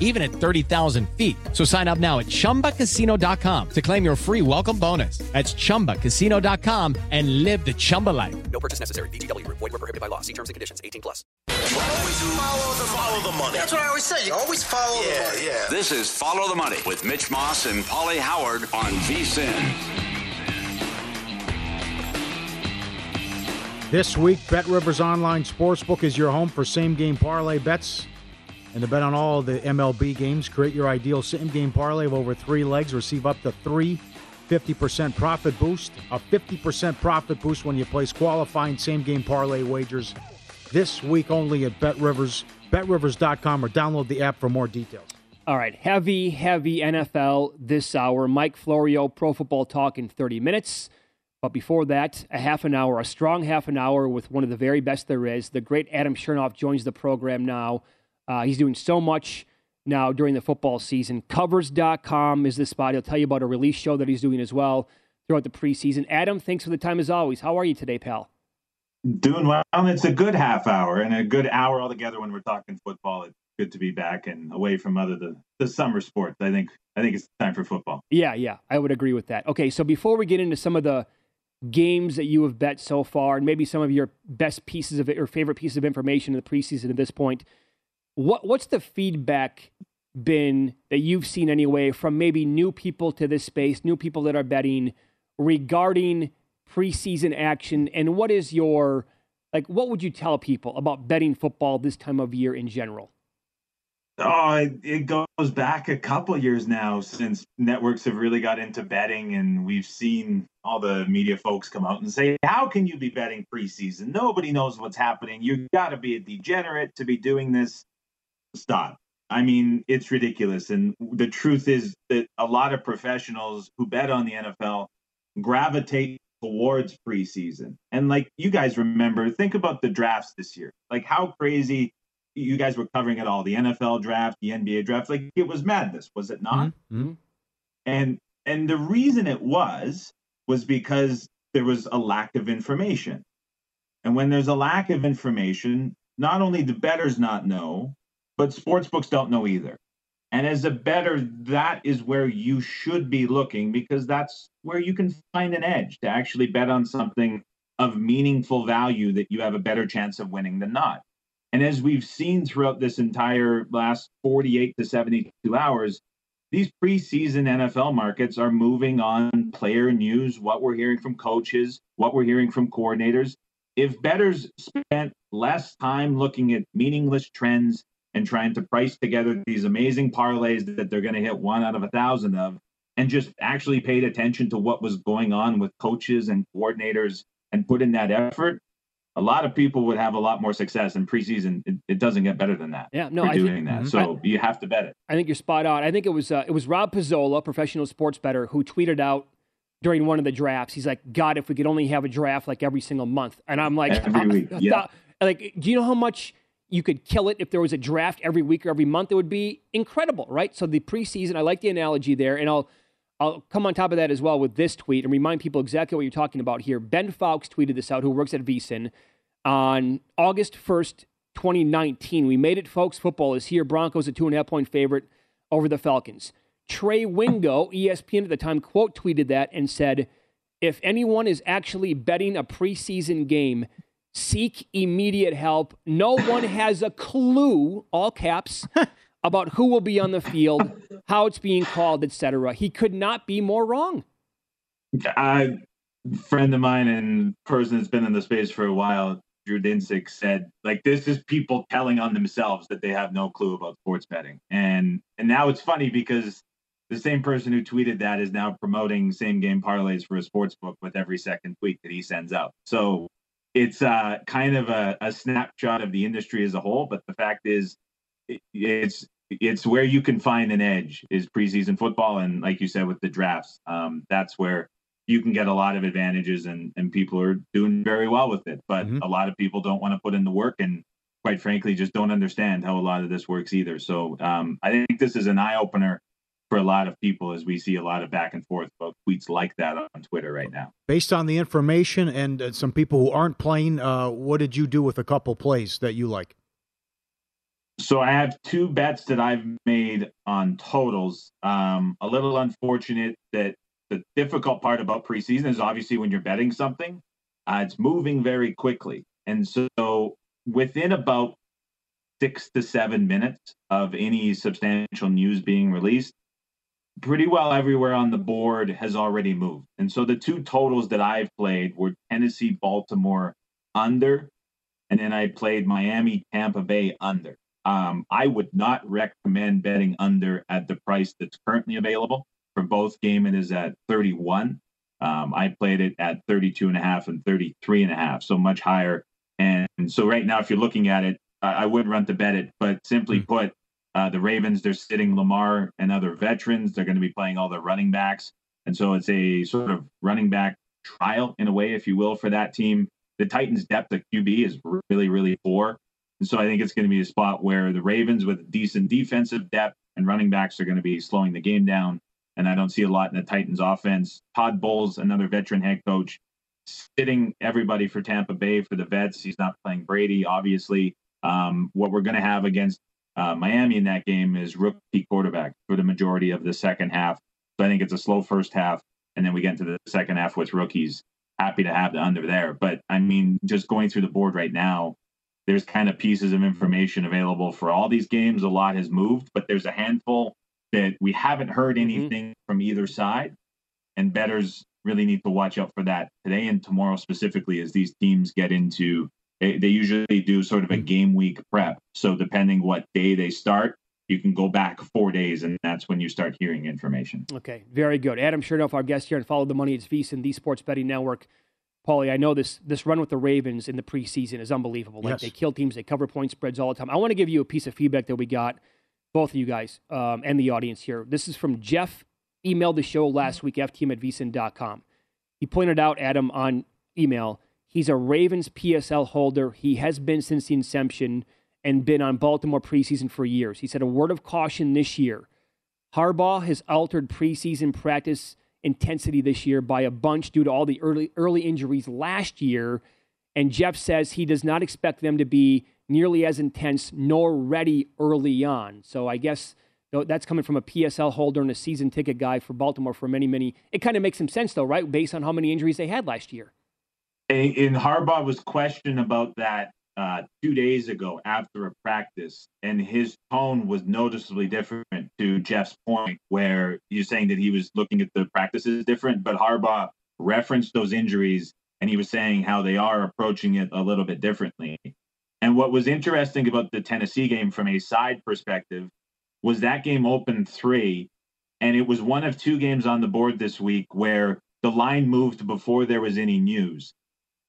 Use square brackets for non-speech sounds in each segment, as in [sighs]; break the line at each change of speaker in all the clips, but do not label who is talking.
even at 30,000 feet. So sign up now at chumbacasino.com to claim your free welcome bonus. That's chumbacasino.com and live the Chumba life.
No purchase necessary. VGW Group. Void were prohibited by law. See terms and conditions. 18 plus.
Always follow the, follow the money. That's what I always say. You always follow
yeah,
the money.
Yeah. This is Follow the Money with Mitch Moss and Pauly Howard on VSIN.
This week, Bet Rivers Online Sportsbook is your home for same game parlay bets. And to bet on all the MLB games, create your ideal same game parlay of over three legs. Receive up to three 50% profit boost. A 50% profit boost when you place qualifying same game parlay wagers this week only at BetRivers, betrivers.com, or download the app for more details.
All right, heavy, heavy NFL this hour. Mike Florio, Pro Football Talk in 30 minutes. But before that, a half an hour, a strong half an hour with one of the very best there is. The great Adam Chernoff joins the program now. Uh, he's doing so much now during the football season. Covers.com is the spot. He'll tell you about a release show that he's doing as well throughout the preseason. Adam, thanks for the time as always. How are you today, pal?
Doing well. It's a good half hour and a good hour altogether when we're talking football. It's good to be back and away from other the, the summer sports. I think I think it's time for football.
Yeah, yeah, I would agree with that. Okay, so before we get into some of the games that you have bet so far, and maybe some of your best pieces of it or favorite pieces of information in the preseason at this point. What what's the feedback been that you've seen anyway from maybe new people to this space, new people that are betting regarding preseason action, and what is your like? What would you tell people about betting football this time of year in general?
Oh, it, goes back a couple years now since networks have really got into betting, and we've seen all the media folks come out and say, "How can you be betting preseason? Nobody knows what's happening. You've got to be a degenerate to be doing this." Stop. I mean, it's ridiculous. And the truth is that a lot of professionals who bet on the NFL gravitate towards preseason. And like you guys remember, think about the drafts this year. Like how crazy you guys were covering it all the NFL draft, the NBA draft. Like it was madness, was it not?
Mm-hmm.
And and the reason it was was because there was a lack of information. And when there's a lack of information, not only do bettors not know, but sports books don't know either. And as a better, that is where you should be looking because that's where you can find an edge to actually bet on something of meaningful value that you have a better chance of winning than not. And as we've seen throughout this entire last 48 to 72 hours, these preseason NFL markets are moving on player news, what we're hearing from coaches, what we're hearing from coordinators. If bettors spent less time looking at meaningless trends and trying to price together these amazing parlays that they're going to hit one out of a thousand of, and just actually paid attention to what was going on with coaches and coordinators and put in that effort, a lot of people would have a lot more success in preseason. It, it doesn't get better than that.
Yeah, no, I
doing
think,
that.
Mhm.
So
I-
you have to bet it.
I think you're spot on. I think it was uh, it was Rob Pizzola, professional sports better, who tweeted out during one of the drafts. He's like, "God, if we could only have a draft like every single month." And I'm like,
Every [laughs] week, yeah.
like, do you know how much you could kill it if there was a draft every week or every month? It would be incredible, right? So the preseason, I like the analogy there, and I'll I'll come on top of that as well with this tweet and remind people exactly what you're talking about here. Ben Fawkes tweeted this out, who works at VSIN, on August 1st, 2019. We made it, folks. Football is here. Broncos a two and a half point favorite over the Falcons. Trey Wingo, ESPN at the time, quote tweeted that and said, if anyone is actually betting a preseason game, seek immediate help. No one has a clue, all caps, [laughs] about who will be on the field, how it's being called, etc. He could not be more wrong.
A friend of mine and person that's been in the space for a while, Drew Dinsick, said like this is people telling on themselves that they have no clue about sports betting. And and now it's funny because the same person who tweeted that is now promoting same game parlays for a sports book with every second tweet that he sends out. So it's uh, kind of a, a snapshot of the industry as a whole. But the fact is, it, it's it's where you can find an edge is preseason football, and like you said with the drafts, um, that's where you can get a lot of advantages, and and people are doing very well with it. But a lot of people don't want to put in the work, and quite frankly, just don't understand how a lot of this works either. So um, I think this is an eye opener for a lot of people as we see a lot of back and forth about tweets like that on Twitter right now.
Based on the information and uh, some people who aren't playing, uh, what did you do with a couple plays that you like?
So I have two bets that I've made on totals. Um, a little unfortunate that the difficult part about preseason is obviously when you're betting something, uh, it's moving very quickly, and so within about six to seven minutes of any substantial news being released, pretty well everywhere on the board has already moved. And so the two totals that I've played were Tennessee, Baltimore under, and then I played Miami, Tampa Bay under. Um, I would not recommend betting under at the price that's currently available. For both game, it is at 31. Um, I played it at 32 and a half and 33 and a half, so much higher. And so right now, if you're looking at it, I, I would run to bet it, but simply put, uh, the Ravens, they're sitting Lamar and other veterans. They're going to be playing all their running backs. And so it's a sort of running back trial in a way, if you will, for that team. The Titans' depth at QB is really, really poor. And so I think it's going to be a spot where the Ravens, with decent defensive depth and running backs, are going to be slowing the game down. And I don't see a lot in the Titans' offense. Todd Bowles, another veteran head coach, sitting everybody for Tampa Bay for the vets. He's not playing Brady, obviously. Um, what we're going to have against uh, Miami in that game is rookie quarterback for the majority of the second half. So I think it's a slow first half, and then we get into the second half with rookies. Happy to have the under there, but I mean, just going through the board right now, there's kind of pieces of information available for all these games. A lot has moved, but there's a handful that we haven't heard anything from either side, and betters really need to watch out for that today and tomorrow specifically as these teams get into they, they usually do sort of a game week prep. So depending what day they start, you can go back four days, and that's when you start hearing information.
Okay, very good. Adam Chernoff, our guest here, and follow the money. It's VSiN, the Sports Betting Network. Paulie, I know this this run with the Ravens in the preseason is unbelievable. Like
Yes.
they kill teams, they cover point spreads all the time. I want to give you a piece of feedback that we got, both of you guys um, and the audience here. This is from Jeff. Emailed the show last week, ftm at vsin.com. He pointed out, Adam, on email, he's a Ravens PSL holder. He has been since the inception and been on Baltimore preseason for years. He said a word of caution this year. Harbaugh has altered preseason practice intensity this year by a bunch due to all the early early injuries last year. And Jeff says he does not expect them to be nearly as intense nor ready early on. So I guess that's coming from a PSL holder and a season ticket guy for Baltimore for many, many. It kind of makes some sense though, right? Based on how many injuries they had last year.
And, Harbaugh was questioned about that uh, two days ago after a practice, and his tone was noticeably different to Jeff's point, where you're saying that he was looking at the practices different, but Harbaugh referenced those injuries and he was saying how they are approaching it a little bit differently. And what was interesting about the Tennessee game from a side perspective was that game opened three, and it was one of two games on the board this week where the line moved before there was any news.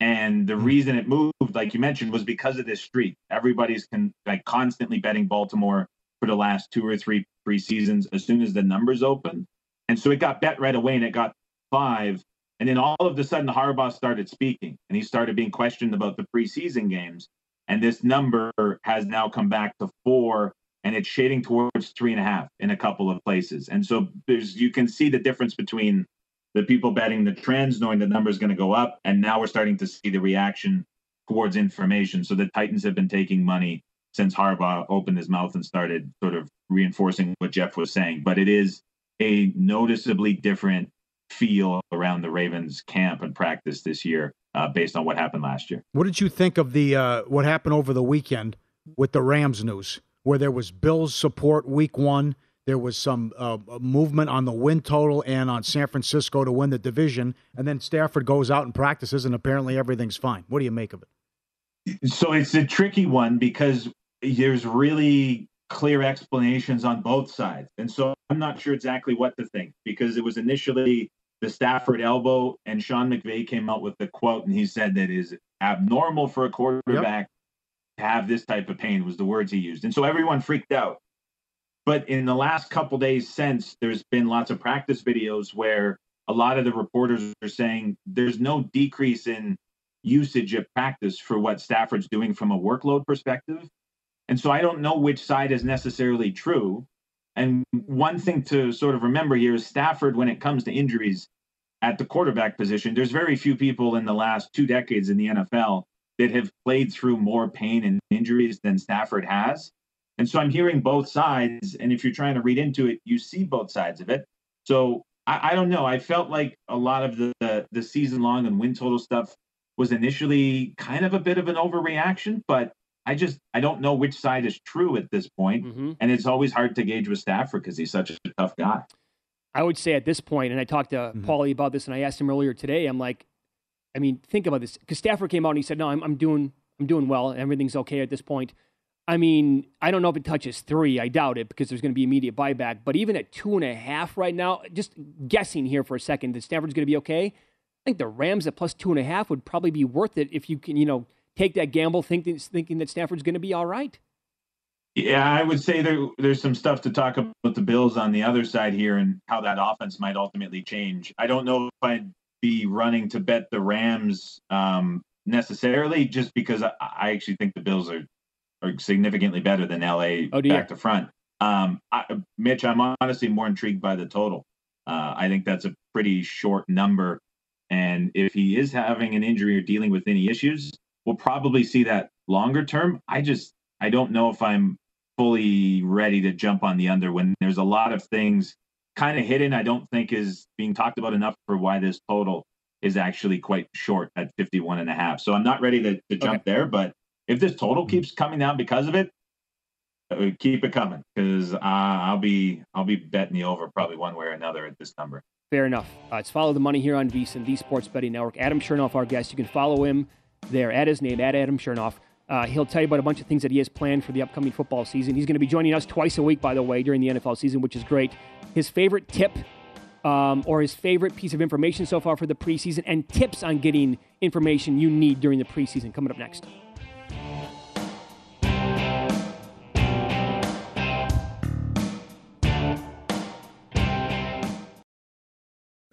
And the hmm. reason it moved, like you mentioned, was because of this streak. Everybody's con- like constantly betting Baltimore for the last two or three preseasons as soon as the numbers open. And so it got bet right away and it got five. And then all of a sudden, Harbaugh started speaking and he started being questioned about the preseason games. And this number has now come back to four and it's shading towards three and a half in a couple of places. And so there's you can see the difference between the people betting the trends, knowing the number is going to go up, and now we're starting to see the reaction towards information. So the Titans have been taking money since Harbaugh opened his mouth and started sort of reinforcing what Jeff was saying. But it is a noticeably different feel around the Ravens camp and practice this year, uh, based on what happened last year.
What did you think of the uh, what happened over the weekend with the Rams news, where there was Bills support week one? There was some uh, movement on the win total and on San Francisco to win the division, and then Stafford goes out and practices, and apparently everything's fine. What do you make of
it? So it's a tricky one because there's really clear explanations on both sides, and so I'm not sure exactly what to think because it was initially the Stafford elbow, and Sean McVay came out with the quote, and he said that is abnormal for a quarterback yep. to have this type of pain was the words he used, and so everyone freaked out. But in the last couple days since, there's been lots of practice videos where a lot of the reporters are saying there's no decrease in usage of practice for what Stafford's doing from a workload perspective. And so I don't know which side is necessarily true. And one thing to sort of remember here is Stafford, when it comes to injuries at the quarterback position, there's very few people in the last two decades in the NFL that have played through more pain and injuries than Stafford has. And so I'm hearing both sides. And if you're trying to read into it, you see both sides of it. So I, I don't know. I felt like a lot of the, the, the season long and win total stuff was initially kind of a bit of an overreaction, but I just I don't know which side is true at this point. Mm-hmm. and it's always hard to gauge with Stafford because he's such a tough guy.
I would say at this point, and I talked to mm-hmm. Paulie about this, and I asked him earlier today. I'm like, I mean, think about this because Stafford came out and he said, "No, I'm, I'm doing I'm doing well, and everything's okay at this point." I mean, I don't know if it touches three. I doubt it because there's going to be immediate buyback. But even at two and a half right now, just guessing here for a second, that Stafford's going to be okay. I think the Rams at plus two and a half would probably be worth it if you can, you know, take that gamble, thinking thinking that Stafford's going to be all right.
Yeah, I would say there, there's some stuff to talk about the Bills on the other side here and how that offense might ultimately change. I don't know if I'd be running to bet the Rams um, necessarily, just because I, I actually think the Bills are are significantly better than LA oh, back to front. Um, I, Mitch, I'm honestly more intrigued by the total. Uh, I think that's a pretty short number. And if he is having an injury or dealing with any issues, we'll probably see that longer term. I just, I don't know if I'm fully ready to jump on the under when there's a lot of things kind of hidden. I don't think is being talked about enough for why this total is actually quite short at 51 and a half. So I'm not ready to, to jump okay. there, but if this total keeps coming down because of it, uh, keep it coming because uh, I'll be I'll be betting the over probably one way or another at this number.
Fair enough. Uh, it's follow the money here on VSiN, the Sports Betting Network. Adam Chernoff, our guest. You can follow him there at his name, at Adam Chernoff. Uh, he'll tell you about a bunch of things that he has planned for the upcoming football season. He's going to be joining us twice a week, by the way, during the NFL season, which is great. His favorite tip um, or his favorite piece of information so far for the preseason and tips on getting information you need during the preseason coming up next.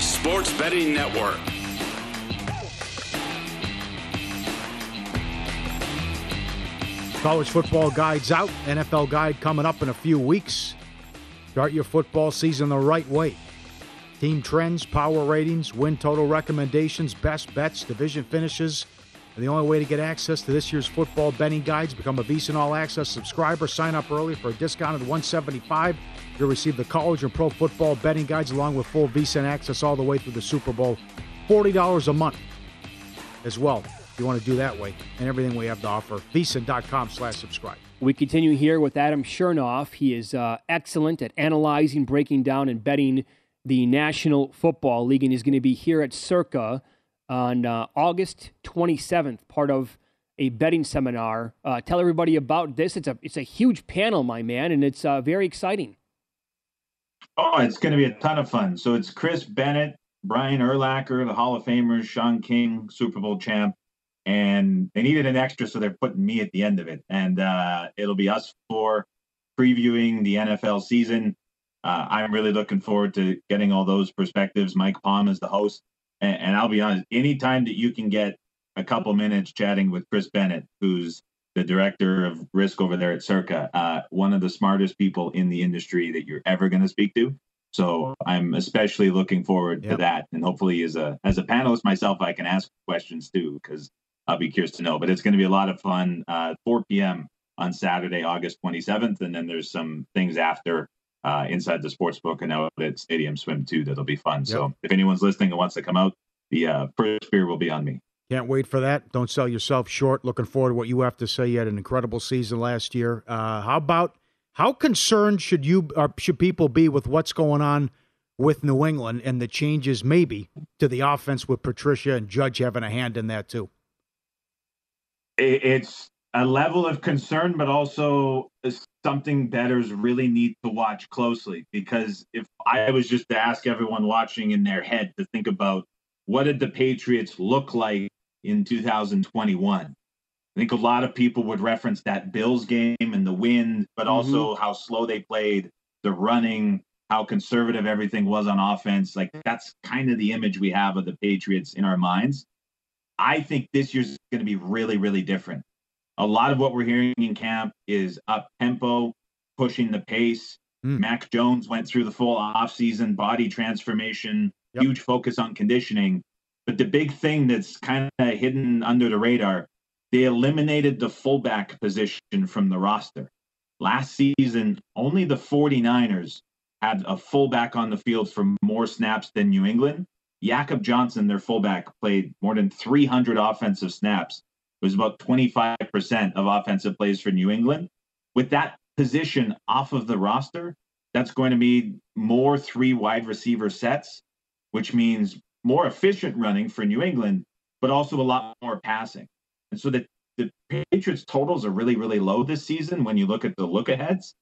Sports betting network.
College football guides out. NFL guide coming up in a few weeks. Start your football season the right way. Team trends, power ratings, win total recommendations, best bets, division finishes. And the only way to get access to this year's football betting guides, become a VSIN All Access subscriber. Sign up early for a discounted 175 You'll receive the college and pro football betting guides along with full VSIN access all the way through the Super Bowl. $40 a month as well if you want to do that way and everything we have to offer. VSIN.com slash subscribe.
We continue here with Adam Chernoff. He is uh, excellent at analyzing, breaking down, and betting the National Football League, and he's going to be here at Circa on uh, August 27th, part of a betting seminar. Uh, tell everybody about this. It's a it's a huge panel, my man, and it's uh, very exciting.
Oh, it's going to be a ton of fun. So it's Chris Bennett, Brian Urlacher, the Hall of Famers, Sean King, Super Bowl champ, and they needed an extra, so they're putting me at the end of it. And uh, it'll be us four previewing the NFL season. Uh, I'm really looking forward to getting all those perspectives. Mike Palm is the host, and, and I'll be honest. Anytime that you can get a couple minutes chatting with Chris Bennett, who's the director of risk over there at Circa, uh, one of the smartest people in the industry that you're ever going to speak to. So I'm especially looking forward yep. to that, and hopefully, as a as a panelist myself, I can ask questions too because I'll be curious to know. But it's going to be a lot of fun. Uh, 4 p.m. on Saturday, August 27th, and then there's some things after uh, inside the sports book and out at Stadium Swim too that'll be fun. Yep. So if anyone's listening and wants to come out, the uh, first beer will be on me.
Can't wait for that. Don't sell yourself short. Looking forward to what you have to say. You had an incredible season last year. Uh, how about how concerned should you or should people be with what's going on with New England and the changes maybe to the offense with Patricia and Judge having a hand in that too?
It's a level of concern, but also something betters really need to watch closely because if I was just to ask everyone watching in their head to think about what did the Patriots look like in 2021. I think a lot of people would reference that Bills game and the win, but also mm-hmm. how slow they played, the running, how conservative everything was on offense. Like that's kind of the image we have of the Patriots in our minds. I think this year's going to be really, really different. A lot of what we're hearing in camp is up tempo, pushing the pace. Mm. Mac Jones went through the full offseason body transformation, yep. huge focus on conditioning. But the big thing that's kind of hidden under the radar, they eliminated the fullback position from the roster. Last season, only the 49ers had a fullback on the field for more snaps than New England. Jakob Johnson, their fullback, played more than 300 offensive snaps. Was about 25% of offensive plays for New England. With that position off of the roster, that's going to be more three wide receiver sets, which means more efficient running for New England, but also a lot more passing. And so the, the Patriots totals are really, really low this season when you look at the look aheads.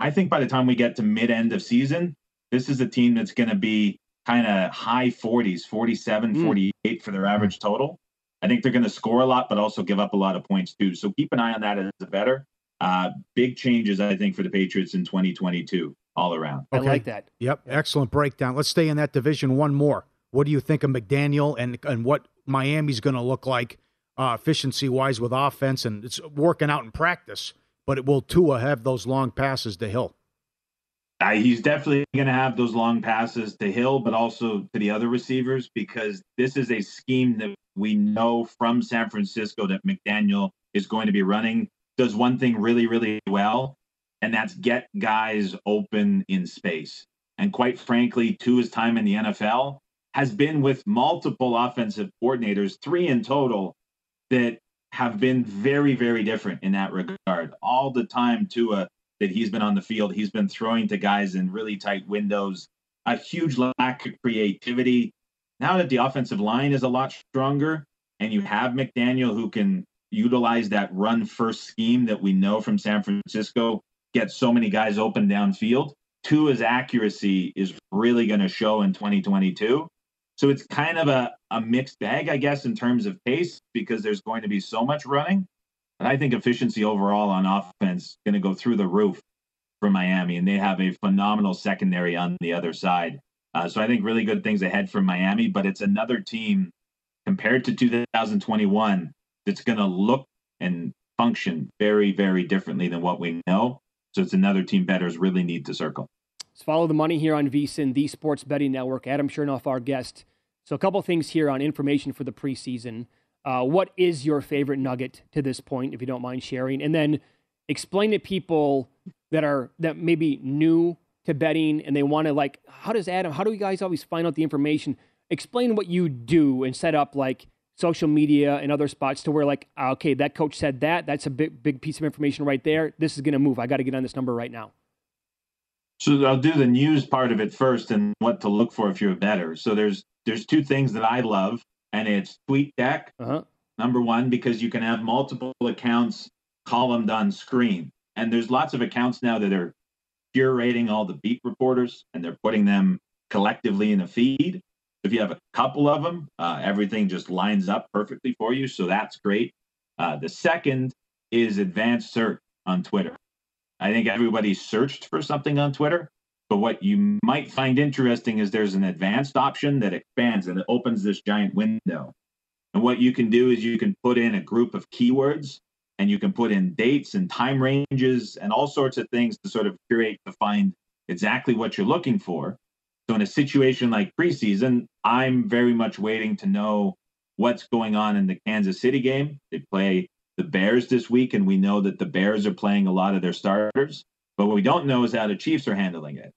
I think by the time we get to mid end of season, this is a team that's going to be kind of high 40s, 47, mm. 48 for their average total. I think they're going to score a lot, but also give up a lot of points too. So keep an eye on that as a better. Uh, big changes, I think, for the Patriots in 2022 all around.
Okay. I like that.
Yep. Excellent breakdown. Let's stay in that division one more. What do you think of McDaniel and and what Miami's going to look like uh, efficiency wise with offense, and it's working out in practice. But it will Tua have those long passes to Hill?
Uh, he's definitely going to have those long passes to Hill, but also to the other receivers because this is a scheme that we know from San Francisco that McDaniel is going to be running. Does one thing really, really well, and that's get guys open in space. And quite frankly, to his time in the NFL, has been with multiple offensive coordinators, three in total, that have been very, very different in that regard. All the time, Tua that he's been on the field. He's been throwing to guys in really tight windows, a huge lack of creativity. Now that the offensive line is a lot stronger and you mm-hmm. have McDaniel who can utilize that run first scheme that we know from San Francisco, get so many guys open downfield, Tua's accuracy is really going to show in 2022. So it's kind of a, a mixed bag, I guess, in terms of pace because there's going to be so much running. And I think efficiency overall on offense is going to go through the roof for Miami, and they have a phenomenal secondary on the other side. Uh, so I think really good things ahead for Miami, but it's another team compared to 2021 that's going to look and function very, very differently than what we know. So it's another team betters really need to circle.
Let's follow the money here on VSIN, the Sports Betting Network. Adam Chernoff, our guest. So a couple things here on information for the preseason. Uh, what is your favorite nugget to this point, if you don't mind sharing? And then explain to people that are that maybe new to betting and they want to like, how does Adam? How do you guys always find out the information? Explain what you do and set up like social media and other spots to where like, ah, okay, that coach said that. That's a big big piece of information right there. This is going to move. I got to get on this number right now.
So I'll do the news part of it first and what to look for if you're a better. So there's there's two things that I love and it's TweetDeck.
Uh-huh.
Number one, because you can have multiple accounts columned on screen. And there's lots of accounts now that are curating all the beat reporters and they're putting them collectively in a feed. If you have a couple of them, uh, everything just lines up perfectly for you. So that's great. Uh, the second is advanced search on Twitter. I think everybody searched for something on Twitter. But what you might find interesting is there's an advanced option that expands and it opens this giant window. And what you can do is you can put in a group of keywords and you can put in dates and time ranges and all sorts of things to sort of curate to find exactly what you're looking for. So in a situation like preseason, I'm very much waiting to know what's going on in the Kansas City game. They play the Bears this week, and we know that the Bears are playing a lot of their starters. But what we don't know is how the Chiefs are handling it.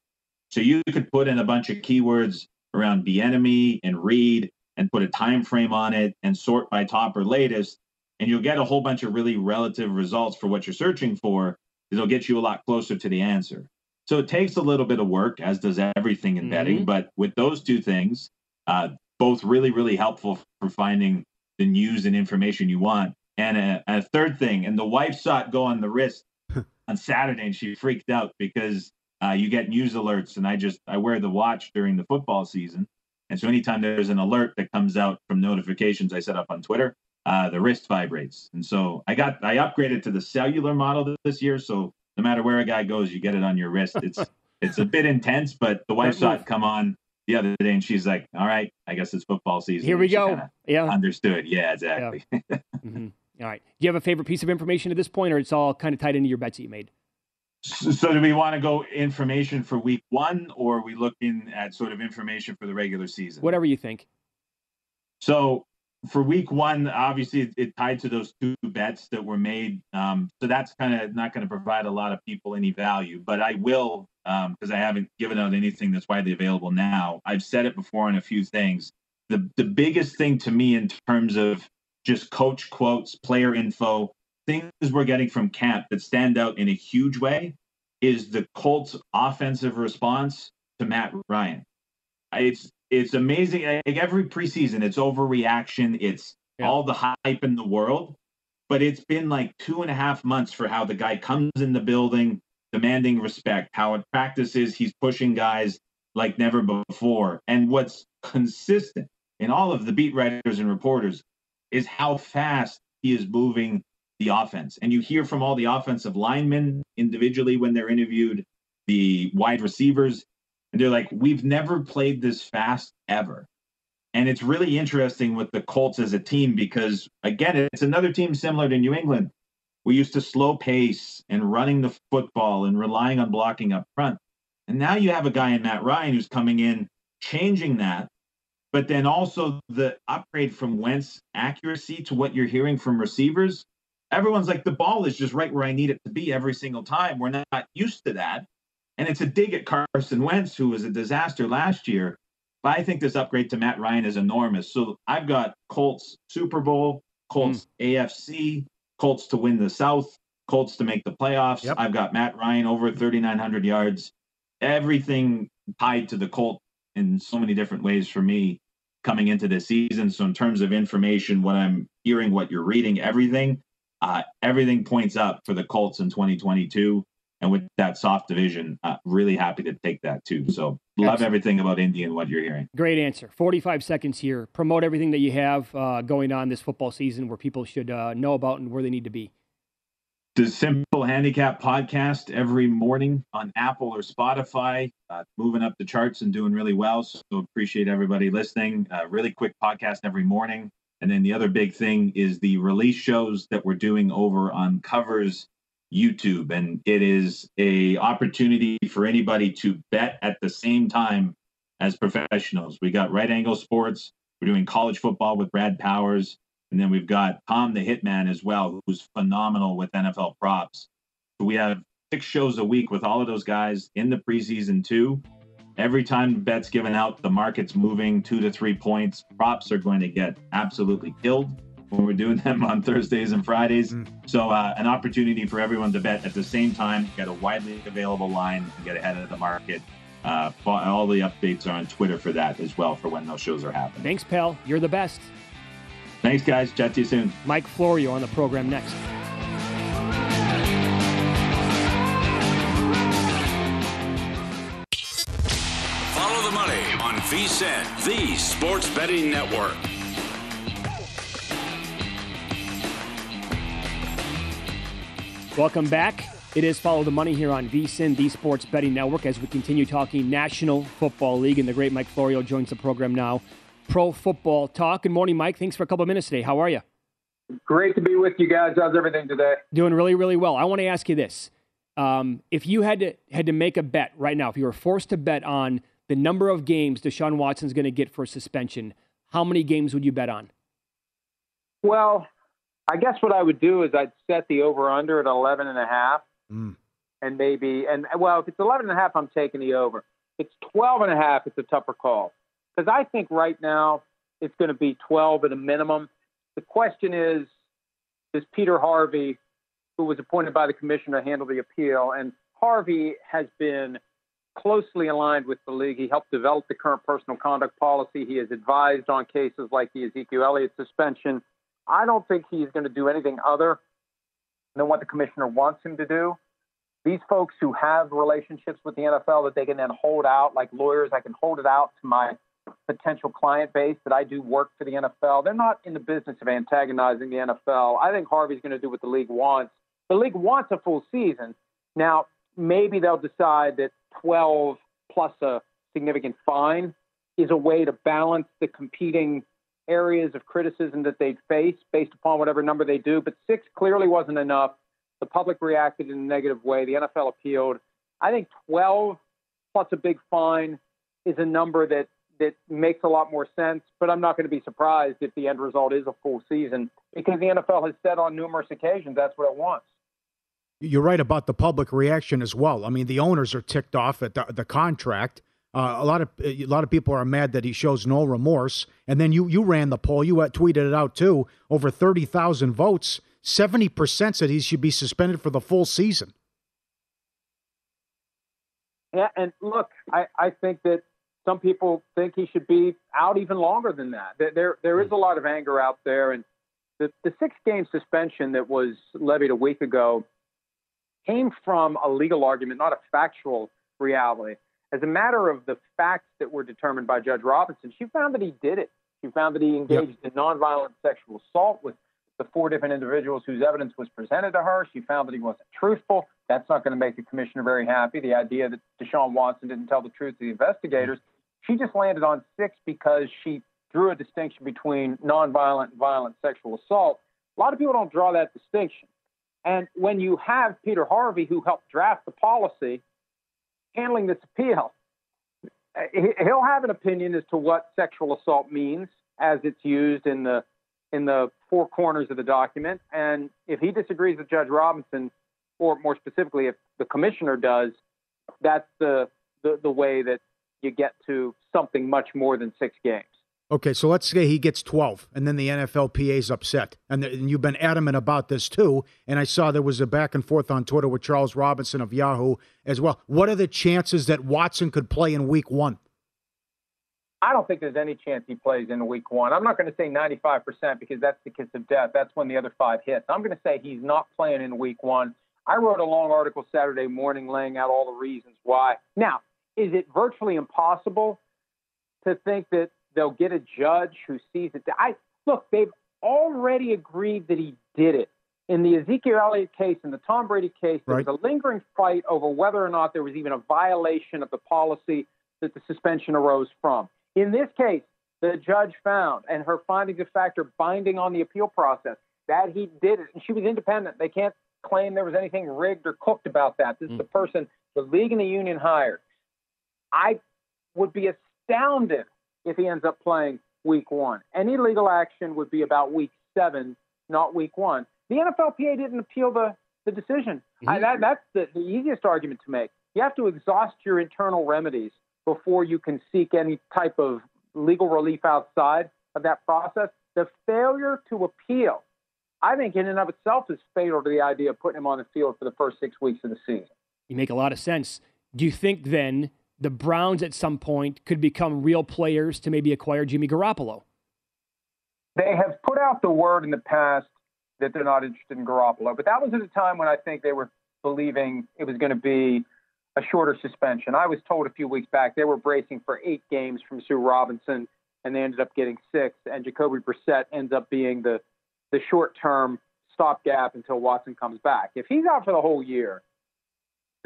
So you could put in a bunch of keywords around Bieniemy and Reid and put a time frame on it and sort by top or latest, and you'll get a whole bunch of really relative results for what you're searching for. It'll get you a lot closer to the answer. So it takes a little bit of work, as does everything in mm-hmm. betting. But with those two things, uh, both really, really helpful for finding the news and information you want. And a, a third thing, and the wife saw it go on the wrist [laughs] on Saturday, and she freaked out because uh, you get news alerts, and I just I wear the watch during the football season, and so anytime there's an alert that comes out from notifications I set up on Twitter, uh, the wrist vibrates, and so I got I upgraded to the cellular model this year, so no matter where a guy goes, you get it on your wrist. It's [laughs] it's a bit intense, but the wife saw it come on the other day, and she's like, "All right, I guess it's football season."
Here we go. Yeah,
understood. Yeah, exactly. Yeah. [laughs]
mm-hmm. All right. Do you have a favorite piece of information at this point, or it's all kind of tied into your bets that you made?
So, so, do we want to go information for week one, or are we looking at sort of information for the regular season?
Whatever you think.
So for week one, obviously it, tied to those two bets that were made. Um, so that's kind of not going to provide a lot of people any value, but I will because um, I haven't given out anything that's widely available now. I've said it before on a few things. The the biggest thing to me in terms of just coach quotes, player info, things we're getting from camp that stand out in a huge way is the Colts offensive response to Matt Ryan. It's it's amazing. Like every preseason, it's overreaction. It's yeah. all the hype in the world. But it's been like two and a half months for how the guy comes in the building, demanding respect. How at practices he's pushing guys like never before. And what's consistent in all of the beat writers and reporters is how fast he is moving the offense. And you hear from all the offensive linemen individually when they're interviewed, the wide receivers, they're like, we've never played this fast ever. And it's really interesting with the Colts as a team because, again, it's another team similar to New England. We used to slow pace and running the football and relying on blocking up front. And now you have a guy in Matt Ryan who's coming in, changing that. But then also the upgrade from Wentz accuracy to what you're hearing from receivers. Everyone's like, the ball is just right where I need it to be every single time. We're not used to that. And it's a dig at Carson Wentz, who was a disaster last year. But I think this upgrade to Matt Ryan is enormous. So I've got Colts Super Bowl, Colts mm. AFC, Colts to win the South, Colts to make the playoffs. Yep. I've got Matt Ryan over 3,900 yards. Everything tied to the Colt in so many different ways for me coming into this season. So in terms of information, what I'm hearing, what you're reading, everything, uh, everything points up for the Colts in 2022. And with that soft division, uh, really happy to take that too. So love Excellent. everything about Indy and what you're hearing.
Great answer. 45 seconds here. Promote everything that you have uh, going on this football season where people should uh, know about and where they need to be.
The Simple Handicap podcast every morning on Apple or Spotify, uh, moving up the charts and doing really well. So appreciate everybody listening. Uh, really quick podcast every morning. And then the other big thing is the release shows that we're doing over on Covers YouTube, and it is a opportunity for anybody to bet at the same time as professionals. We got Right Angle Sports. We're doing college football with Brad Powers, and then we've got Tom the Hitman as well, who's phenomenal with NFL props. So we have six shows a week with all of those guys in the preseason too. Every time bets given out, the market's moving two to three points. Props are going to get absolutely killed we're doing them on Thursdays and Fridays. Mm. So, uh, an opportunity for everyone to bet at the same time, get a widely available line, and get ahead of the market. Uh, all the updates are on Twitter for that as well for when those shows are happening.
Thanks, pal. You're the best.
Thanks, guys. Chat to you soon.
Mike Florio on the program next.
Follow the money on VSIN, the sports betting network.
Welcome back. It is Follow the Money here on VSIN, the Sports Betting Network, as we continue talking National Football League. And the great Mike Florio joins the program now. Pro Football Talk. Good morning, Mike. Thanks for a couple of minutes today. How are you?
Great to be with you guys. How's everything today?
Doing really, really well. I want to ask you this: um, If you had to had to make a bet right now, if you were forced to bet on the number of games Deshaun Watson's going to get for suspension, how many games would you bet on?
Well, I guess what I would do is I'd set the over under at 11 and a half. Mm. And maybe, and well, if it's 11 and a half, I'm taking the over. If it's 12 and a half, it's a tougher call. Because I think right now it's going to be 12 at a minimum. The question is, does Peter Harvey, who was appointed by the commissioner, to handle the appeal? And Harvey has been closely aligned with the league. He helped develop the current personal conduct policy. He has advised on cases like the Ezekiel Elliott suspension. I don't think he's going to do anything other than what the commissioner wants him to do. These folks who have relationships with the NFL that they can then hold out, like lawyers, I can hold it out to my potential client base that I do work for the NFL. They're not in the business of antagonizing the NFL. I think Harvey's going to do what the league wants. The league wants a full season. Now, maybe they'll decide that 12 plus a significant fine is a way to balance the competing areas of criticism that they'd face based upon whatever number they do. But six clearly wasn't enough. The public reacted in a negative way. The NFL appealed. I think 12 plus a big fine is a number that that makes a lot more sense. But I'm not going to be surprised if the end result is a full season because the NFL has said on numerous occasions that's what it wants.
You're right about the public reaction as well. I mean, the owners are ticked off at the, the contract. Uh, a lot of a lot of people are mad that he shows no remorse. And then you you ran the poll, you tweeted it out too. Over thirty thousand votes, seventy percent said he should be suspended for the full season.
Yeah, and look, I, I think that some people think he should be out even longer than that. There there is a lot of anger out there, and the the six game suspension that was levied a week ago came from a legal argument, not a factual reality. As a matter of the facts that were determined by Judge Robinson, she found that he did it. She found that he engaged yep. in nonviolent sexual assault with the four different individuals whose evidence was presented to her. She found that he wasn't truthful. That's not going to make the commissioner very happy. The idea that Deshaun Watson didn't tell the truth to the investigators. She just landed on six because she drew a distinction between nonviolent and violent sexual assault. A lot of people don't draw that distinction. And when you have Peter Harvey, who helped draft the policy, handling this appeal, uh, he'll have an opinion as to what sexual assault means as it's used in the in the four corners of the document. And if he disagrees with Judge Robinson, or more specifically, if the commissioner does, that's the the, the way that you get to something much more than six games.
Okay, so let's say he gets 12, and then the NFLPA is upset. And, the, and, you've been adamant about this too. And I saw there was a back and forth on Twitter with Charles Robinson of Yahoo as well. What are the chances that Watson could play in week one?
I don't think there's any chance he plays in week one. I'm not going to say 95% because that's the kiss of death. That's when the other five hits. I'm going to say he's not playing in week one. I wrote a long article Saturday morning laying out all the reasons why. Now, is it virtually impossible to think that they'll get a judge who sees it? I look, they've already agreed that he did it. In the Ezekiel Elliott case, in the Tom Brady case, there right. was a lingering fight over whether or not there was even a violation of the policy that the suspension arose from. In this case, the judge found, and her findings of fact are binding on the appeal process, that he did it. And she was independent. They can't claim there was anything rigged or cooked about that. This mm. is the person the league and the union hired. I would be astounded if he ends up playing week one. Any legal action would be about week seven, not week one. The NFLPA didn't appeal the, the decision. Mm-hmm. I, that, that's the, the easiest argument to make. You have to exhaust your internal remedies before you can seek any type of legal relief outside of that process. The failure to appeal I think in and of itself is fatal to the idea of putting him on the field for the first six weeks of the season.
You make a lot of sense. Do you think then the Browns at some point could become real players to maybe acquire Jimmy Garoppolo?
They have put out the word in the past that they're not interested in Garoppolo, but that was at a time when I think they were believing it was going to be a shorter suspension. I was told a few weeks back they were bracing for eight games from Sue Robinson, and they ended up getting six, and Jacoby Brissett ends up being the the short term stopgap until Watson comes back. If he's out for the whole year,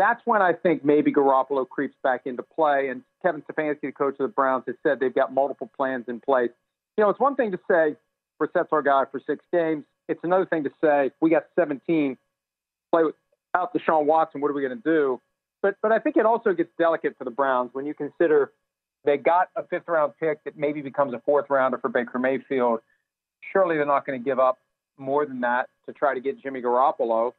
that's when I think maybe Garoppolo creeps back into play. And Kevin Stefanski, the coach of the Browns, has said they've got multiple plans in place. You know, it's one thing to say Brissett's our guy for six games. It's another thing to say we got 17, play without Deshaun Watson. What are we going to do? But but I think it also gets delicate for the Browns when you consider they got a fifth round pick that maybe becomes a fourth rounder for Baker Mayfield surely they're not going to give up more than that to try to get Jimmy Garoppolo.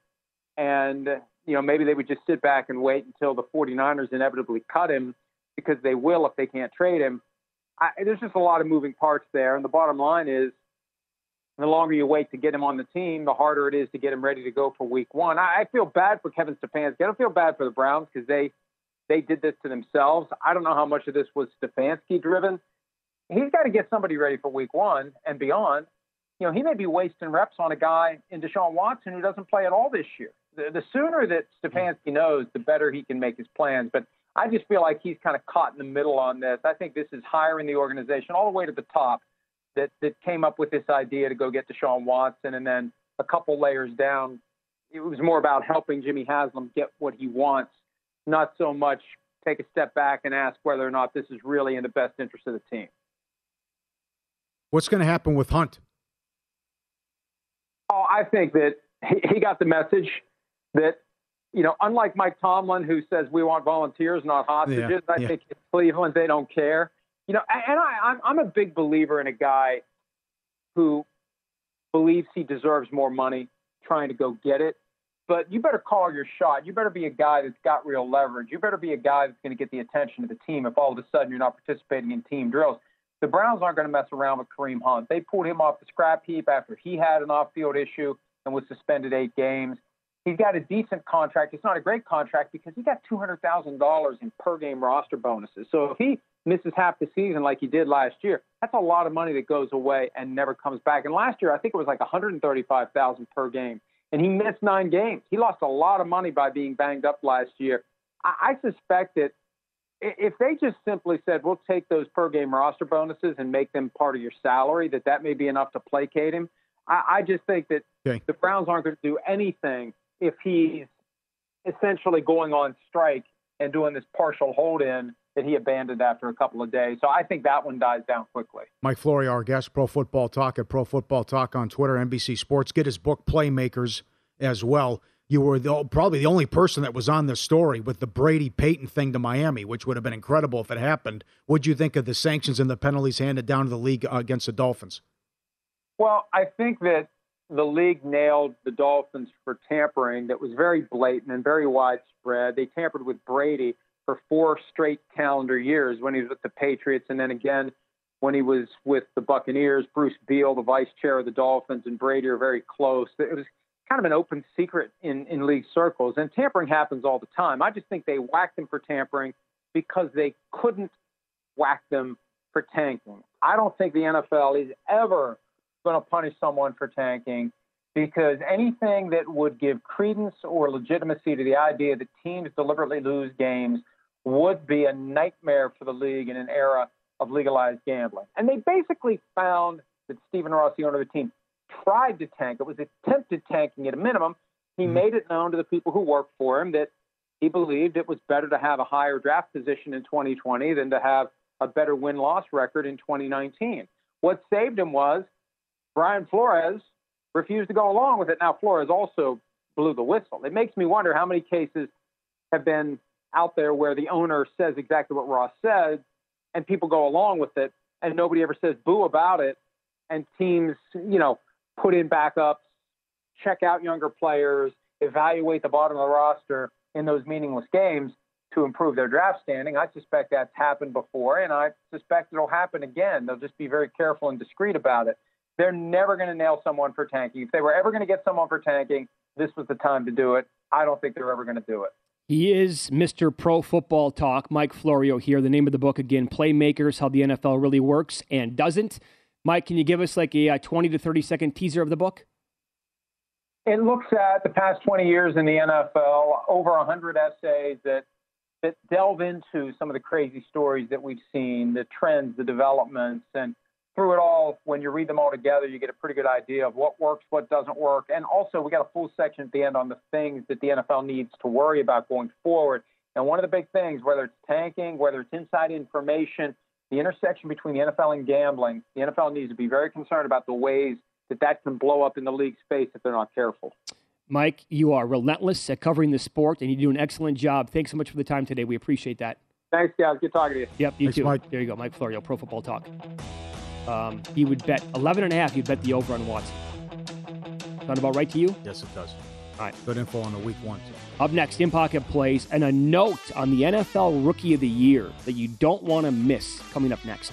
And, you know, maybe they would just sit back and wait until the 49ers inevitably cut him because they will if they can't trade him. I, there's just a lot of moving parts there. And the bottom line is the longer you wait to get him on the team, the harder it is to get him ready to go for week one. I, I feel bad for Kevin Stefanski. I don't feel bad for the Browns because they, they did this to themselves. I don't know how much of this was Stefanski driven he's got to get somebody ready for week one and beyond. You know, he may be wasting reps on a guy in Deshaun Watson who doesn't play at all this year. The, the sooner that Stefanski knows, the better he can make his plans. But I just feel like he's kind of caught in the middle on this. I think this is higher in the organization, all the way to the top, that that came up with this idea to go get Deshaun Watson, and then a couple layers down, it was more about helping Jimmy Haslam get what he wants, not so much take a step back and ask whether or not this is really in the best interest of the team.
What's going to happen with Hunt?
Oh, I think that he, he got the message that, you know, unlike Mike Tomlin, who says we want volunteers, not hostages, yeah, I yeah. think in Cleveland they don't care. You know, and I, I'm, I'm a big believer in a guy who believes he deserves more money, trying to go get it. But you better call your shot. You better be a guy that's got real leverage. You better be a guy that's going to get the attention of the team if all of a sudden you're not participating in team drills. The Browns aren't going to mess around with Kareem Hunt. They pulled him off the scrap heap after he had an off-field issue and was suspended eight games. He's got a decent contract. It's not a great contract because he got two hundred thousand dollars in per game roster bonuses. So if he misses half the season like he did last year, that's a lot of money that goes away and never comes back. And last year, I think it was like one hundred thirty-five thousand per game, and he missed nine games. He lost a lot of money by being banged up last year. I, I suspect that if they just simply said we'll take those per game roster bonuses and make them part of your salary, that that may be enough to placate him. I, I just think that okay. the Browns aren't going to do anything if he's essentially going on strike and doing this partial hold in that he abandoned after a couple of days. So I think that one dies down quickly.
Mike Florio, our guest, Pro Football Talk at Pro Football Talk on Twitter, NBC Sports. Get his book, Playmakers, as well. You were the, probably the only person that was on this story with the Brady Payton thing to Miami, which would have been incredible if it happened. What'd you think of the sanctions and the penalties handed down to the league uh, against the Dolphins?
Well, I think that the league nailed the Dolphins for tampering that was very blatant and very widespread. They tampered with Brady for four straight calendar years when he was with the Patriots, and then again when he was with the Buccaneers. Bruce Beal, the vice chair of the Dolphins, and Brady are very close. It was kind of an open secret in, in league circles, and tampering happens all the time. I just think they whacked him for tampering because they couldn't whack them for tanking. I don't think the NFL is ever going to punish someone for tanking because anything that would give credence or legitimacy to the idea that teams deliberately lose games would be a nightmare for the league in an era of legalized gambling. And they basically found that Stephen Ross, the owner of the team, tried to tank. It was attempted tanking at a minimum. He mm-hmm. made it known to the people who worked for him that he believed it was better to have a higher draft position in 2020 than to have a better win loss record in 2019. What saved him was Brian Flores refused to go along with it. Now, Flores also blew the whistle. It makes me wonder how many cases have been out there where the owner says exactly what Ross said and people go along with it and nobody ever says boo about it and teams, you know, put in backups, check out younger players, evaluate the bottom of the roster in those meaningless games to improve their draft standing. I suspect that's happened before, and I suspect it'll happen again. They'll just be very careful and discreet about it. They're never going to nail someone for tanking. If they were ever going to get someone for tanking, this was the time to do it. I don't think they're ever going to do it.
He is Mr. Pro Football Talk, Mike Florio here. The name of the book again, Playmakers: How the NFL Really Works and Doesn't. Mike, can you give us like a, a 20 to 30 second teaser of the book?
It looks at the past 20 years in the NFL, over 100 essays that that delve into some of the crazy stories that we've seen, the trends, the developments, and through it all, when you read them all together, you get a pretty good idea of what works, what doesn't work. And also, we got a full section at the end on the things that the NFL needs to worry about going forward. And one of the big things, whether it's tanking, whether it's inside information, the intersection between the NFL and gambling, the NFL needs to be very concerned about the ways that that can blow up in the league's face if they're not careful.
Mike, you are relentless at covering the sport, and you do an excellent job. Thanks so much for the time today. We appreciate that.
Thanks, guys. Good talking to you.
Yep, you
Thanks,
too.
Mike.
There you go, Mike Florio, Pro Football Talk. Um, he would bet 11 and a half. He'd bet the over on Watson. Sound about right to you?
Yes, it does.
All right.
Good info on the week one.
Up next, in pocket plays, and a note on the NFL Rookie of the Year that you don't want to miss coming up next.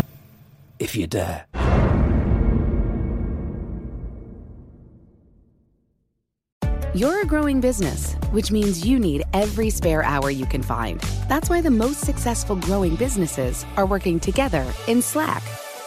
if you dare.
You're a growing business, which means you need every spare hour you can find. That's why the most successful growing businesses are working together in Slack.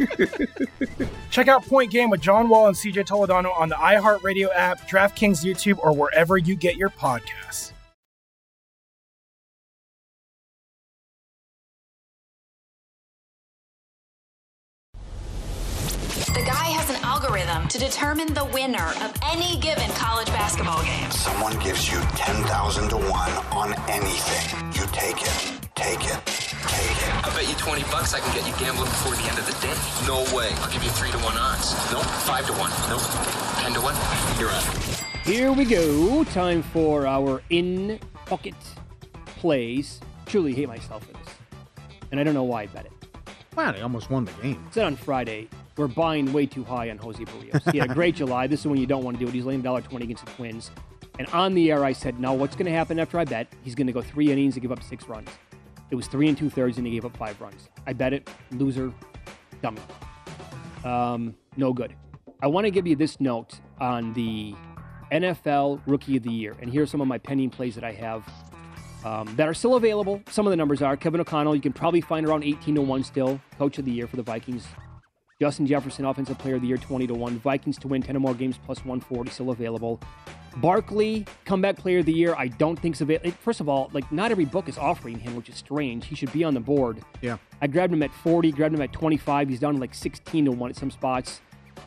[laughs]
Check out Point Game with John Wall and CJ Toledano on the iHeartRadio app, DraftKings YouTube, or wherever you get your podcasts.
The guy has an algorithm to determine the winner of any given college basketball game.
Someone gives you 10,000 to 1 on anything. You take it, take it, take it.
I bet you 20 bucks I can get you gambling before the end of the day. No way. I'll give you 3 to 1 odds. Nope. 5 to 1. Nope. 10 to 1. You're up.
Here we go. Time for our in pocket plays. Truly hate myself for this. And I don't know why I bet it.
Wow, they almost won the game.
Said on Friday, we're buying way too high on Jose Berrios. He had a great [laughs] July. This is when you don't want to do it. He's laying $1.20 against the Twins. And on the air, I said, no, what's going to happen after I bet? He's going to go three innings and give up six runs. It was three and two thirds, and he gave up five runs. I bet it. Loser. Dummy. Um, no good. I want to give you this note on the NFL Rookie of the Year. And here are some of my pending plays that I have um, that are still available. Some of the numbers are Kevin O'Connell. You can probably find around 18 to 1 still. Coach of the Year for the Vikings. Justin Jefferson, Offensive Player of the Year, 20 to 1. Vikings to win 10 or more games plus 140, still available. Barkley, Comeback Player of the Year, I don't think's available. First of all, like not every book is offering him, which is strange. He should be on the board.
Yeah.
I grabbed him at 40, grabbed him at 25. He's down to like 16 to 1 at some spots.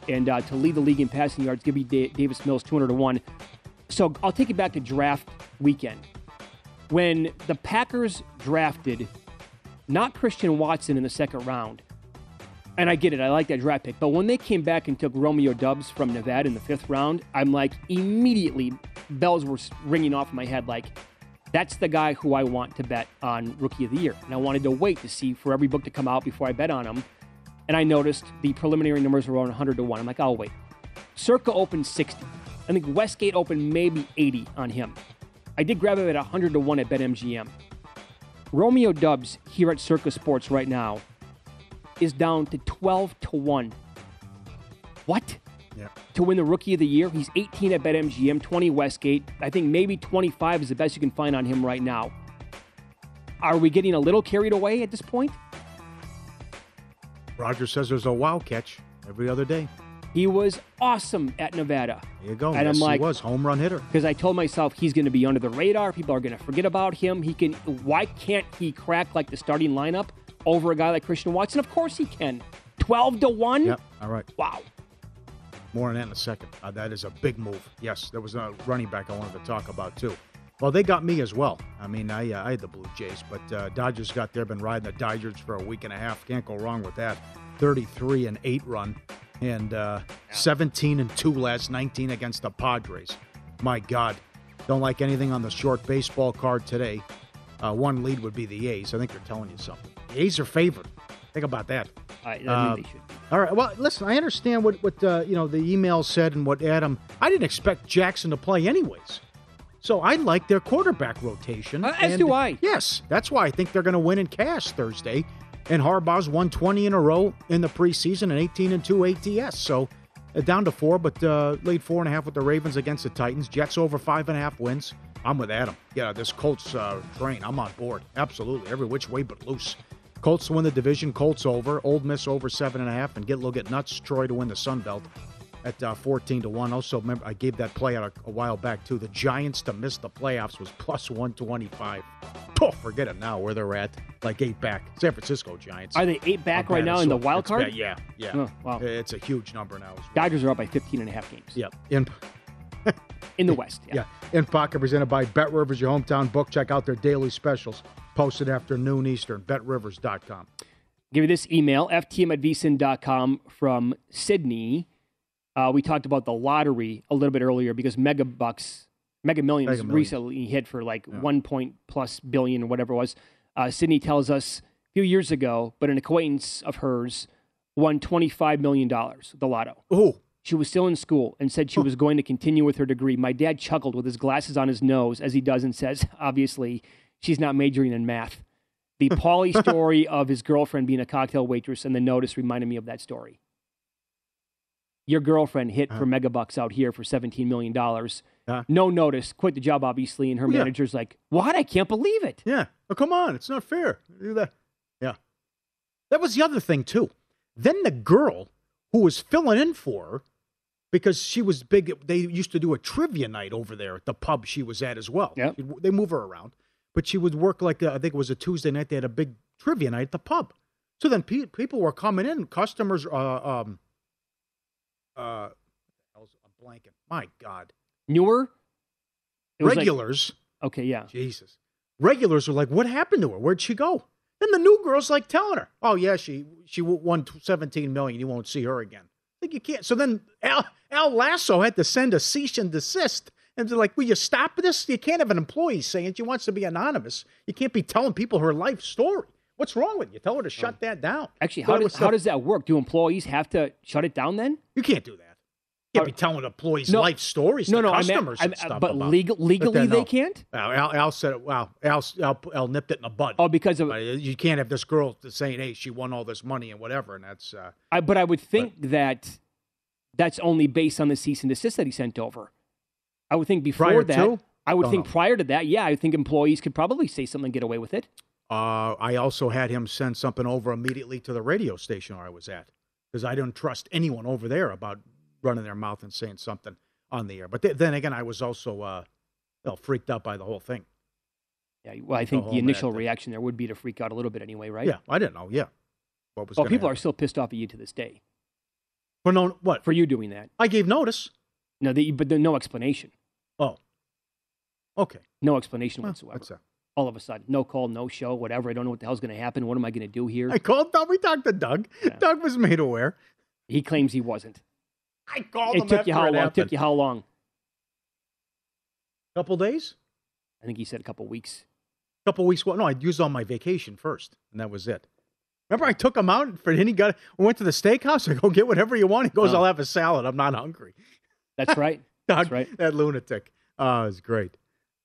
And uh, to lead the league in passing yards, Gibby da- Davis Mills, 200 to 1. So I'll take it back to draft weekend. When the Packers drafted not Christian Watson in the second round, and I get it, I like that draft pick, but when they came back and took Romeo Doubs from Nevada in the fifth round, I'm like, immediately bells were ringing off my head like, that's the guy who I want to bet on Rookie of the Year. And I wanted to wait to see for every book to come out before I bet on him. And I noticed the preliminary numbers were around 100 to 1. I'm like, I'll wait. Circa opened 60. I think Westgate opened maybe 80 on him. I did grab him at 100 to 1 at BetMGM. Romeo Doubs here at Circa Sports right now is down to 12 to 1. What?
Yeah.
To win the Rookie of the Year. He's 18 at BetMGM, 20 Westgate. I think maybe 25 is the best you can find on him right now. Are we getting a little carried away at this point?
Roger says there's a wow catch every other day.
He was awesome at Nevada.
There you go.
And
yes,
I'm like,
he was home run hitter.
because I told myself he's going to be under the radar. People are going to forget about him. He can. Why can't he crack like the starting lineup over a guy like Christian Watson? Of course he can. Twelve to one.
Yep. All right.
Wow.
More on that in a second. Uh, that is a big move. Yes, there was a running back I wanted to talk about too. Well, they got me as well. I mean, I uh, I had the Blue Jays, but uh, Dodgers got there. Been riding the Dodgers for a week and a half. Can't go wrong with that. Thirty-three and eight run, and uh, seventeen and two last nineteen against the Padres. My God, don't like anything on the short baseball card today. Uh, one lead would be the A's. I think they're telling you something. The A's are favored. Think about that.
I, I mean,
Uh,
they should.
all right. Well, listen. I understand what what uh, you know the email said and what Adam. I didn't expect Jackson to play anyways. So I like their quarterback rotation.
Uh, as
and-
do I.
Yes, that's why I think they're going to win in cash Thursday. And Harbaugh's won 20 in a row in the preseason and 18 and two ATS. So uh, down to four, but uh, laid four and a half with the Ravens against the Titans. Jets over five and a half wins. I'm with Adam. Yeah, this Colts uh, train. I'm on board. Absolutely, every which way but loose. Colts to win the division. Colts over. Ole Miss over seven and a half, and get a little get nuts. Troy to win the Sun Belt at uh, 14 to one. Also, remember I gave that play out a, a while back too. The Giants to miss the playoffs was plus 125. Oh, forget it now. Where they're at, like eight back. San Francisco Giants.
Are they eight back right now in the wild card?
bad. Yeah, yeah.
Oh, wow.
It's a huge number now. Well.
Dodgers are up by 15 and a half games.
Yep. In,
in the West. [laughs]
Yeah. In Pocket, presented by Bet Rivers, your hometown book. Check out their daily specials posted after noon Eastern. BetRivers.com.
Give you this email, ftm at vsin.com from Sydney. Uh, we talked about the lottery a little bit earlier because Mega Bucks, Mega Millions
Mega Millions.
recently hit for like one point plus billion or whatever it was. Uh, Sydney tells us a few years ago, but an acquaintance of hers won $25 million, the lotto.
Oh.
She was still in school and said she was going to continue with her degree. My dad chuckled with his glasses on his nose, as he does, and says, [laughs] obviously, she's not majoring in math. The Pauly [laughs] story of his girlfriend being a cocktail waitress and the notice reminded me of that story. Your girlfriend hit
Uh-huh.
for megabucks out here for $17 million. No notice, quit the job, obviously. And her
Yeah.
manager's like, What? I can't believe it.
Yeah. Oh, come on. It's not fair. Do that. Yeah. That was the other thing, too. Then the girl who was filling in for her, because she was big, they used to do a trivia night over there at the pub she was at as well.
Yeah.
They move her around. But she would work like, uh, I think it was a Tuesday night. They had a big trivia night at the pub. So then pe- people were coming in, customers, uh, um, uh, what the hell's- I'm blanking. My God.
Newer? Was like-
Regulars.
okay, yeah.
Jesus. Regulars were like, "What happened to her? Where'd she go?" And the new girl's like telling her, "Oh yeah, she she won 17 million. You won't see her again." Like you can't. So then Al Al Lasso had to send a cease and desist, and they're like, "Will you stop this? You can't have an employee saying she wants to be anonymous. You can't be telling people her life story. What's wrong with you? Tell her to shut that down."
Actually, how does, how does that work? Do employees have to shut it down then?
you can't do that? You can't be telling employees
No.
life stories
No,
to
no, I meant-
customers
I meant-
stuff.
but legal- legally
then,
they
no.
can't?
Al, Al, Al said, "Wow, Al, Al, Al nipped it in the bud."
Oh, because of
you can't have this girl saying, "Hey, she won all this money and whatever," and that's uh,
I, but I would think that that's only based on the cease and desist that he sent over. I would think before
Prior
that,
to?
I would
Don't
think
know.
prior to that, yeah, I think employees could probably say something and get away with it.
Uh, I also had him send something over immediately to the radio station where I was at because I didn't trust anyone over there about running their mouth and saying something on the air. But th- then again, I was also uh, well, freaked out by the whole thing.
Yeah, well, I think
home
the initial reaction there would be to freak out a little bit anyway, right?
Yeah, I didn't know. Yeah, what was?
Oh,
gonna
people are still pissed off at you to this day
for no what
for you doing that.
I gave notice.
No, they, but no explanation.
Okay.
No explanation
Well,
whatsoever.
a-
All of a sudden, no call, no show, whatever. I don't know what the hell's going to happen. What am I going to do here?
I called Doug. We talked to Doug. Doug was made aware.
He claims he wasn't.
I called
It
him
took you how
it
long?
Happened.
took you how long?
couple days.
I think he said a couple weeks.
couple weeks. Well, no, I used all my vacation first, and that was it. Remember, I took him out for. Then he got. We went to the steakhouse. [laughs] I go get whatever you want. He goes,
Oh.
"I'll have a salad. I'm not hungry."
That's right. [laughs]
That's right. That lunatic. Oh, it was great.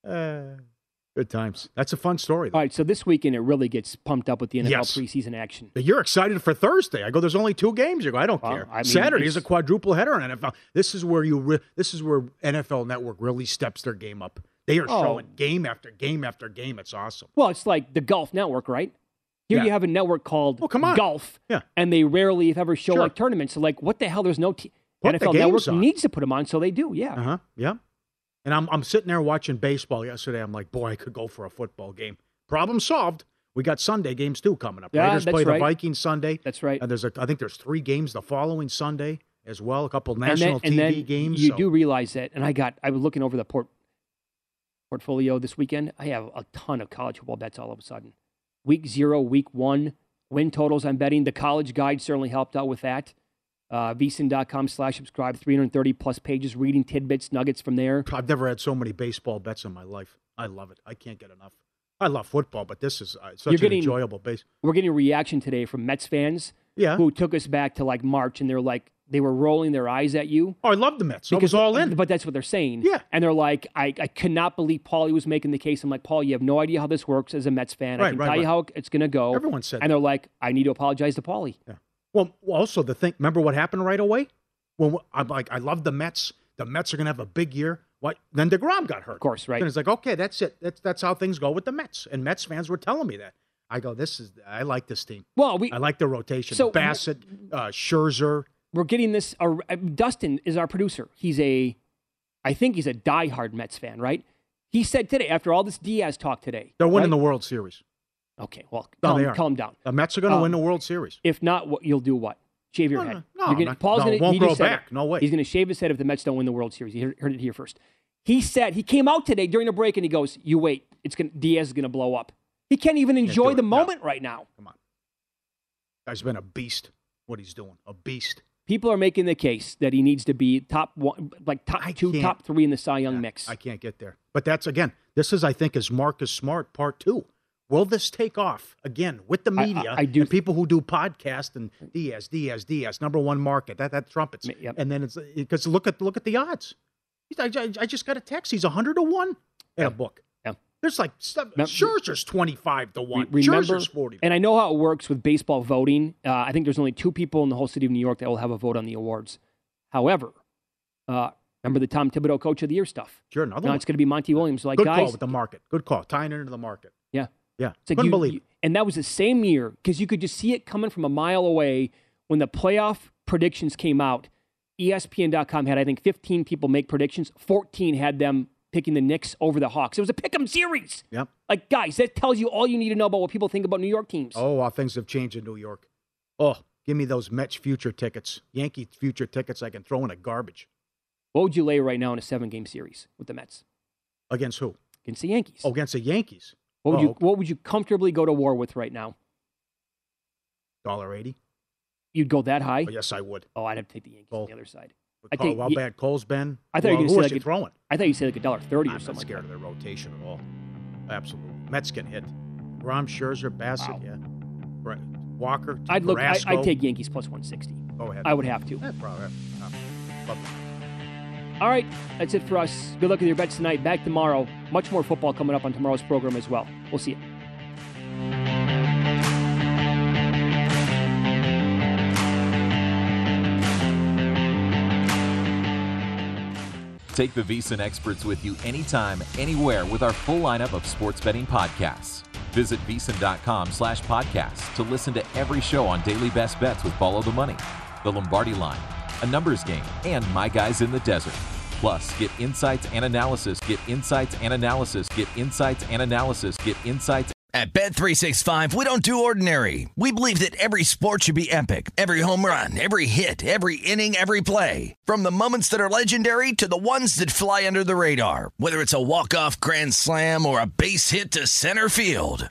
Uh, [sighs] good times. That's a fun story.
All right, so this weekend it really gets pumped up with the NFL
Yes.
preseason action.
You're excited for Thursday. I go. There's only two games. You go. I don't
Well,
care.
I mean,
Saturday is a quadruple header in NFL. This is where you. Re- this is where NFL Network really steps their game up. They are
Oh.
showing game after game after game. It's awesome.
Well, it's like the Golf Network, right? Here
Yeah.
you have a network called
come on.
Golf,
Yeah.
and they rarely, if ever, show
Sure.
like tournaments. So, like, what the hell? There's no t- NFL Network
on.
needs to put them on, so they do. Yeah.
Uh huh. Yeah. And I'm I'm sitting there watching baseball yesterday. I'm like, boy, I could go for a football game. Problem solved. We got Sunday games too coming up.
Yeah,
Raiders
that's
play
right.
the Vikings Sunday.
That's right.
And there's a I think there's three games the following Sunday as well. A couple
And
national
then,
TV
and then
games.
You
so-
do realize that, and I got. I was looking over the port portfolio this weekend. I have a ton of college football bets all of a sudden. Week zero, week one, win totals. I'm betting. The college guide certainly helped out with that. Uh, vsin.com slash subscribe, 330 plus pages, reading tidbits, nuggets from there.
I've never had so many baseball bets in my life. I love it. I can't get enough. I love football, but this is uh, such
You're
an
getting-
enjoyable base.
We're getting a reaction today from Mets fans
Yeah.
who took us back to like March and they're like, they were rolling their eyes at you.
Oh, I love the Mets. I was all in.
But that's what they're saying.
Yeah.
And they're like, I, I cannot believe Pauly was making the case. I'm like, Paul, you have no idea how this works as a Mets fan. I
Right,
can
right,
tell you how it's going to go.
Everyone said
And they're like, I need to apologize to Pauly.
Yeah. Well, also the thing. Remember what happened right away? When I'm like, I love the Mets. The Mets are going to have a big year. What? Then deGrom got hurt. Of
course, right.
And it's like, okay, that's it. That's that's how things go with the Mets. And Mets fans were telling me that. I go, this is. I like this team.
Well, we
I like the rotation.
So-
Bassitt, uh, Scherzer.
we're getting this. Uh, Dustin is our producer. He's a, I think he's a diehard Mets fan, right? He said today, after all this Diaz talk today,
They're winning
right?
the World Series.
Okay, well,
No,
calm, down.
The Mets are going to
Um,
win the World Series.
If not, what you'll do? What? Shave your
No,
head.
no, no,
You're gonna,
not-
Paul's
no,
gonna,
won't
he
grow back.
it.
No way.
He's going to shave his head if the Mets don't win the World Series. You heard, it here first. He said he came out today during the break and he goes, "You wait, it's gonna Diaz is gonna blow up." He can't even enjoy
do
the
it, no.
moment right now.
Come on, guy's been a beast. What he's doing, a beast.
People are making the case that he needs to be top one, like top two, top three in the Cy Young mix.
I can't get there. But that's again, this is I think is Marcus Smart part two. Will this take off again with the
I- I-
media
I do-
and people who do podcasts and Diaz, Diaz, Diaz, number one market that that trumpets, and then it's because look at look at the odds. I, I, I just got a text. He's hundred to one at a book.
Yeah.
There's like stuff,
Mem-
Scherzer's twenty five to one.
Remember,
Scherzer's forty.
and I know how it works with baseball voting. Uh, I think there's only two people in the whole city of New York that will have a vote on the awards. However, uh, remember the Tom Thibodeau Coach of the Year stuff?
Sure, another
now
one.
it's going to be Monty Williams. Like
Good
guys,
call with the market. Good call. Tying it into the market.
Yeah.
Yeah.
It's like
Couldn't
you-
believe
and that was the same year because you could just see it coming from a mile away when the playoff predictions came out. ESPN.com had, I think, 15 people make predictions. 14 had them picking the Knicks over the Hawks. It was a pick 'em series.
Yep.
Like, guys, that tells you all you need to know about what people think about New York teams.
Oh, how things have changed in New York. Oh, give me those Mets future tickets, Yankee future tickets. I can throw in a garbage
What would you lay right now in a seven game series with the Mets?
against who?
Against the Yankees.
Oh, against the Yankees.
What would
Oh,
you what would you comfortably go to war with right now?
Dollar eighty.
You'd go that high?
Oh, yes, I would.
Oh, I'd have to take the Yankees on oh. the other side. I
Cole,
think
how bad Cole's been.
I thought
well,
you were
who
going
was
to
you
say
throwing?
like a, I thought you said like a dollar thirty or
I'm not
something.
scared
like
of their rotation at all. Absolutely. Mets can hit. Rom Scherzer, Bassitt, yeah. Right. Walker.
I'd look. I, I'd take Yankees plus one sixty.
Go ahead.
I would have to.
Yeah, probably. Yeah.
All right, that's it for us. Good luck with your bets tonight. Back tomorrow. Much more football coming up on tomorrow's program as well. We'll see you.
Take the VSiN experts with you anytime, anywhere with our full lineup of sports betting podcasts. Visit VSiN.com slash podcasts to listen to every show on daily best bets with Follow the Money, The Lombardi Line, A Numbers Game, and My Guys in the Desert. Plus, get insights and analysis, get insights and analysis, get insights and analysis, get insights
At Bet365, we don't do ordinary. We believe that every sport should be epic. Every home run, every hit, every inning, every play. From the moments that are legendary to the ones that fly under the radar. Whether it's a walk-off grand slam or a base hit to center field.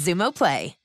Xumo Play.